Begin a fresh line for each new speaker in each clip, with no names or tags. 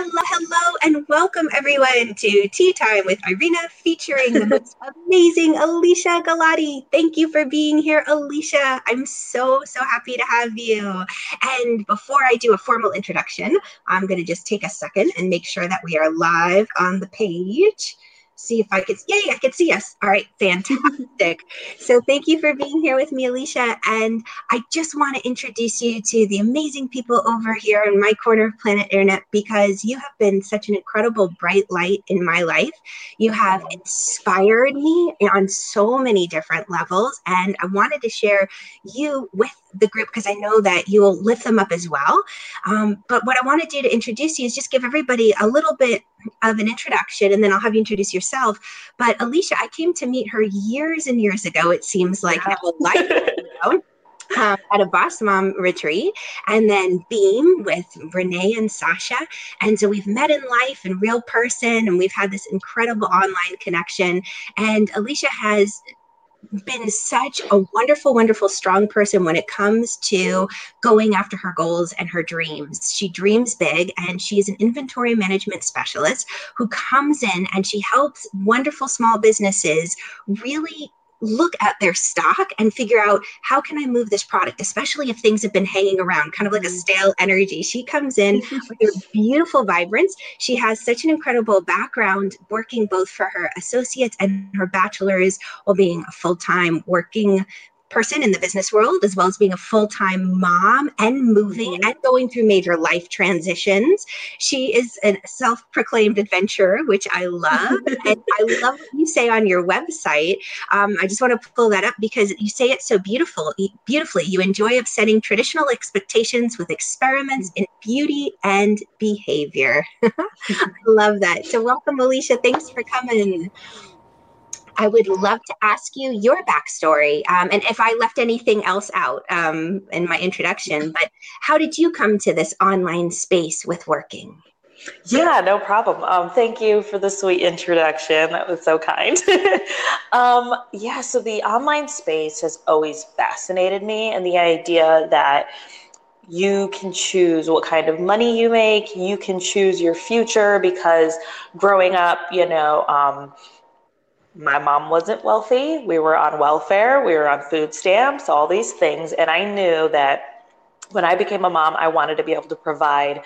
Hello, hello, and welcome everyone to Tea Time with Irina featuring the most amazing Alicia Galati. Thank you for being here, Alicia. I'm so, so happy to have you. And before I do a formal introduction, I'm going to just take a second and make sure that we are live on the page see if I could, yay, I could see us. All right, fantastic. so thank you for being here with me, Alicia. And I just want to introduce you to the amazing people over here in my corner of planet internet because you have been such an incredible bright light in my life. You have inspired me on so many different levels. And I wanted to share you with the group because I know that you will lift them up as well. Um, but what I want to do to introduce you is just give everybody a little bit of an introduction and then I'll have you introduce yourself. But Alicia, I came to meet her years and years ago, it seems like wow. a life ago. Um, at a Boss Mom retreat, and then Beam with Renee and Sasha. And so we've met in life in real person, and we've had this incredible online connection. And Alicia has been such a wonderful, wonderful, strong person when it comes to going after her goals and her dreams. She dreams big and she's an inventory management specialist who comes in and she helps wonderful small businesses really look at their stock and figure out how can I move this product, especially if things have been hanging around, kind of like a mm-hmm. stale energy. She comes in with her beautiful vibrance. She has such an incredible background working both for her associates and her bachelor's while being a full-time working person in the business world, as well as being a full time mom and moving mm-hmm. and going through major life transitions. She is a self proclaimed adventurer, which I love. and I love what you say on your website. Um, I just want to pull that up because you say it so beautiful, beautifully. You enjoy upsetting traditional expectations with experiments in beauty and behavior. I love that. So, welcome, Alicia. Thanks for coming. I would love to ask you your backstory. Um, and if I left anything else out um, in my introduction, but how did you come to this online space with working?
Yeah, no problem. Um, thank you for the sweet introduction. That was so kind. um, yeah, so the online space has always fascinated me, and the idea that you can choose what kind of money you make, you can choose your future because growing up, you know, um, my mom wasn't wealthy. We were on welfare, we were on food stamps, all these things. And I knew that when I became a mom, I wanted to be able to provide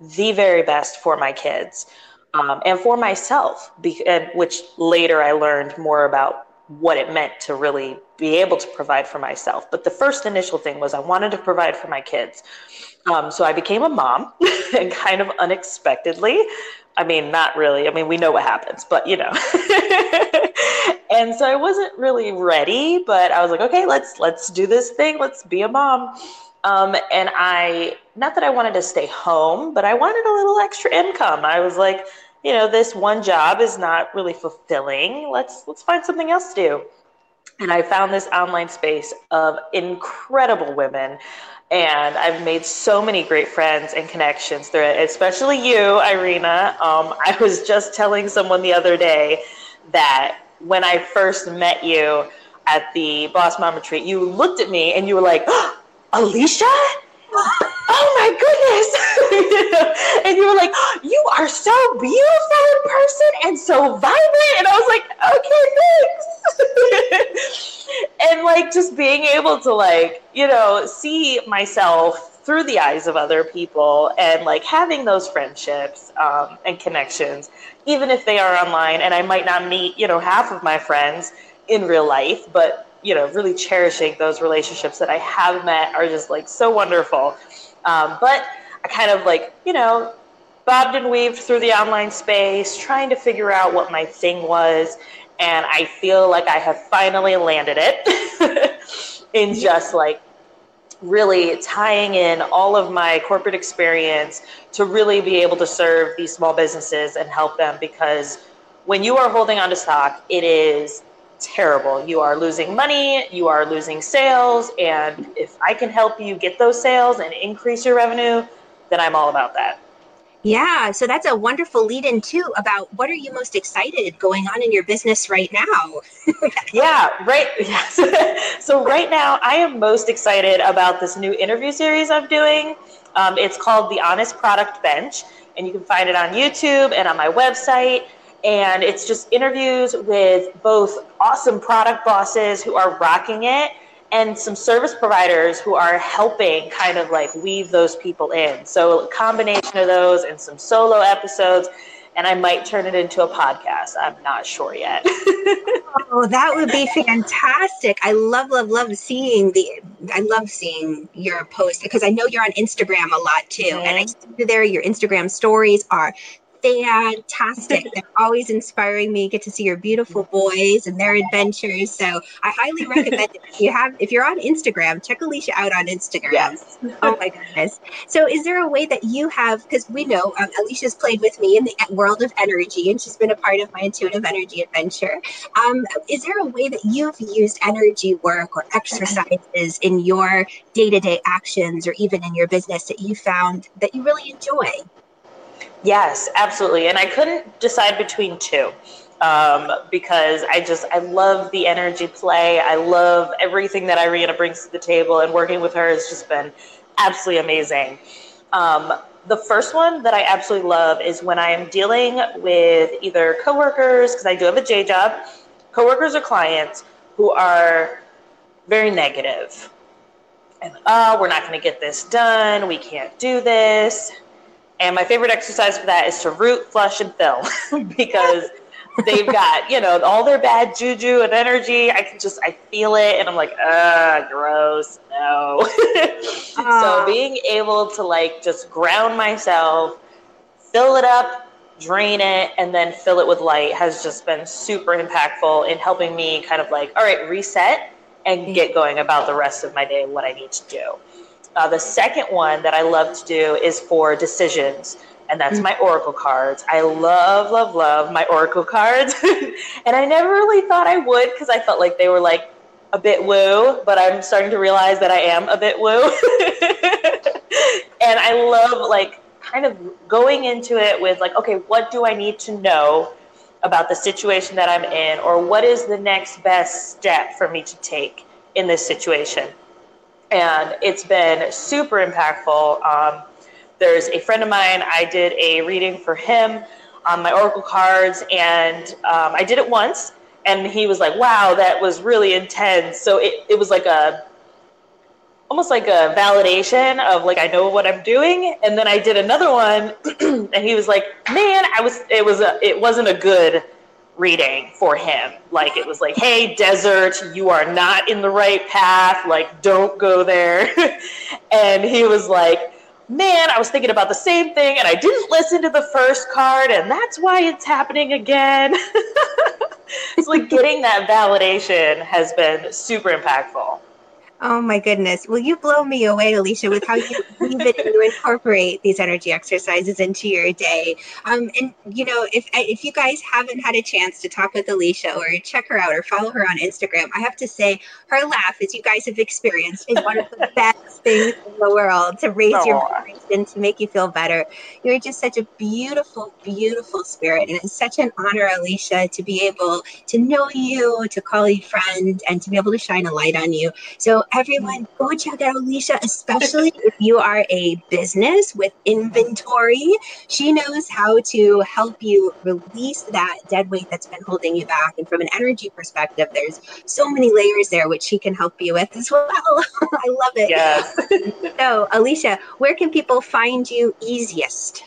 the very best for my kids um, and for myself, be- and, which later I learned more about what it meant to really be able to provide for myself. But the first initial thing was I wanted to provide for my kids. Um, so I became a mom and kind of unexpectedly. I mean, not really. I mean, we know what happens, but you know. and so I wasn't really ready, but I was like, okay, let's let's do this thing. Let's be a mom. Um, and I, not that I wanted to stay home, but I wanted a little extra income. I was like, you know, this one job is not really fulfilling. Let's let's find something else to do. And I found this online space of incredible women and I've made so many great friends and connections through it, especially you, Irina. Um, I was just telling someone the other day that when I first met you at the Boss Mom retreat, you looked at me and you were like, oh, Alicia? Oh my goodness. and you were like, ah, you are so beautiful in person and so vibrant. And I was like, okay, thanks. and like just being able to like, you know, see myself through the eyes of other people and like having those friendships um, and connections, even if they are online and I might not meet, you know, half of my friends in real life, but you know, really cherishing those relationships that I have met are just like so wonderful. Um, but I kind of like, you know, bobbed and weaved through the online space, trying to figure out what my thing was. And I feel like I have finally landed it in just like really tying in all of my corporate experience to really be able to serve these small businesses and help them because when you are holding on to stock, it is terrible. You are losing money, you are losing sales, and if I can help you get those sales and increase your revenue, then I'm all about that.
Yeah, so that's a wonderful lead in too about what are you most excited going on in your business right now?
yeah, right. Yes. so right now I am most excited about this new interview series I'm doing Um, it's called The Honest Product Bench, and you can find it on YouTube and on my website. And it's just interviews with both awesome product bosses who are rocking it and some service providers who are helping kind of like weave those people in. So, a combination of those and some solo episodes and I might turn it into a podcast. I'm not sure yet.
oh, that would be fantastic. I love, love, love seeing the, I love seeing your posts because I know you're on Instagram a lot too. Mm-hmm. And I see there your Instagram stories are fantastic. They're always inspiring me. Get to see your beautiful boys and their adventures. So I highly recommend it. If you have, if you're on Instagram, check Alicia out on Instagram.
Yes.
oh my goodness. So is there a way that you have? Because we know um, Alicia's played with me in the world of energy, and she's been a part of my intuitive energy adventure. Um, is there a way that you've used energy work or exercises in your day-to-day actions, or even in your business that you found that you really enjoy?
Yes, absolutely. And I couldn't decide between two um, because I just, I love the energy play. I love everything that Irina brings to the table, and working with her has just been absolutely amazing. Um, the first one that I absolutely love is when I am dealing with either coworkers, because I do have a J job, coworkers or clients who are very negative. And, oh, we're not going to get this done. We can't do this and my favorite exercise for that is to root, flush, and fill because they've got, you know, all their bad juju and energy. I can just, I feel it and I'm like, ah, gross, no. so being able to like just ground myself, fill it up, drain it, and then fill it with light has just been super impactful in helping me kind of like, all right, reset and get going about the rest of my day, what I need to do. Uh, the second one that I love to do is for decisions, and that's my Oracle cards. I love, love, love my Oracle cards. and I never really thought I would because I felt like they were like a bit woo, but I'm starting to realize that I am a bit woo. and I love like kind of going into it with like, okay, what do I need to know about the situation that I'm in, or what is the next best step for me to take in this situation? And it's been super impactful. Um, there's a friend of mine, I did a reading for him on my Oracle cards, and um, I did it once, and he was like, wow, that was really intense. So it, it was like a, almost like a validation of like, I know what I'm doing. And then I did another one, and he was like, man, I was, it was a, it wasn't a good reading for him. Like it was like, hey, desert, you are not in the right path. Like, don't go there. and he was like, man, I was thinking about the same thing and I didn't listen to the first card and that's why it's happening again. it's like getting that validation has been super impactful.
Oh my goodness. Will you blow me away, Alicia, with how you weave it and you incorporate these energy exercises into your day? Um, and you know, if if you guys haven't had a chance to talk with Alicia or check her out or follow her on Instagram, I have to say her laugh, as you guys have experienced, is one of the best things in the world to raise Aww. your vibration, to make you feel better. You're just such a beautiful, beautiful spirit. And it's such an honor, Alicia, to be able to know you, to call you friend, and to be able to shine a light on you. So everyone, go check out Alicia, especially if you are a business with inventory. She knows how to help you release that dead weight that's been holding you back. And from an energy perspective, there's so many layers there which she can help you with as well. I love it.
Yes.
so, Alicia, where can people find you easiest?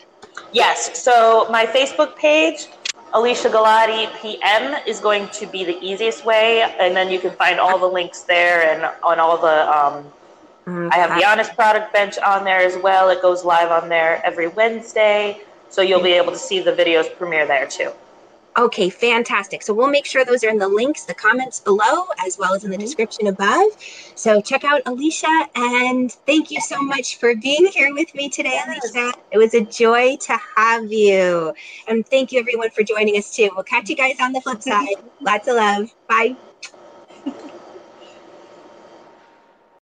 Yes. So, my Facebook page, Alicia Galati PM is going to be the easiest way, and then you can find all the links there and on all the. Um, okay. I have the Honest Product Bench on there as well. It goes live on there every Wednesday, so you'll be able to see the videos premiere there too.
Okay, fantastic. So we'll make sure those are in the links, the comments below, as well as in the mm-hmm. description above. So check out Alicia, and thank you so much for being here with me today, Alicia. It was a joy to have you. And thank you, everyone, for joining us too. We'll catch you guys on the flip side. Lots of love. Bye.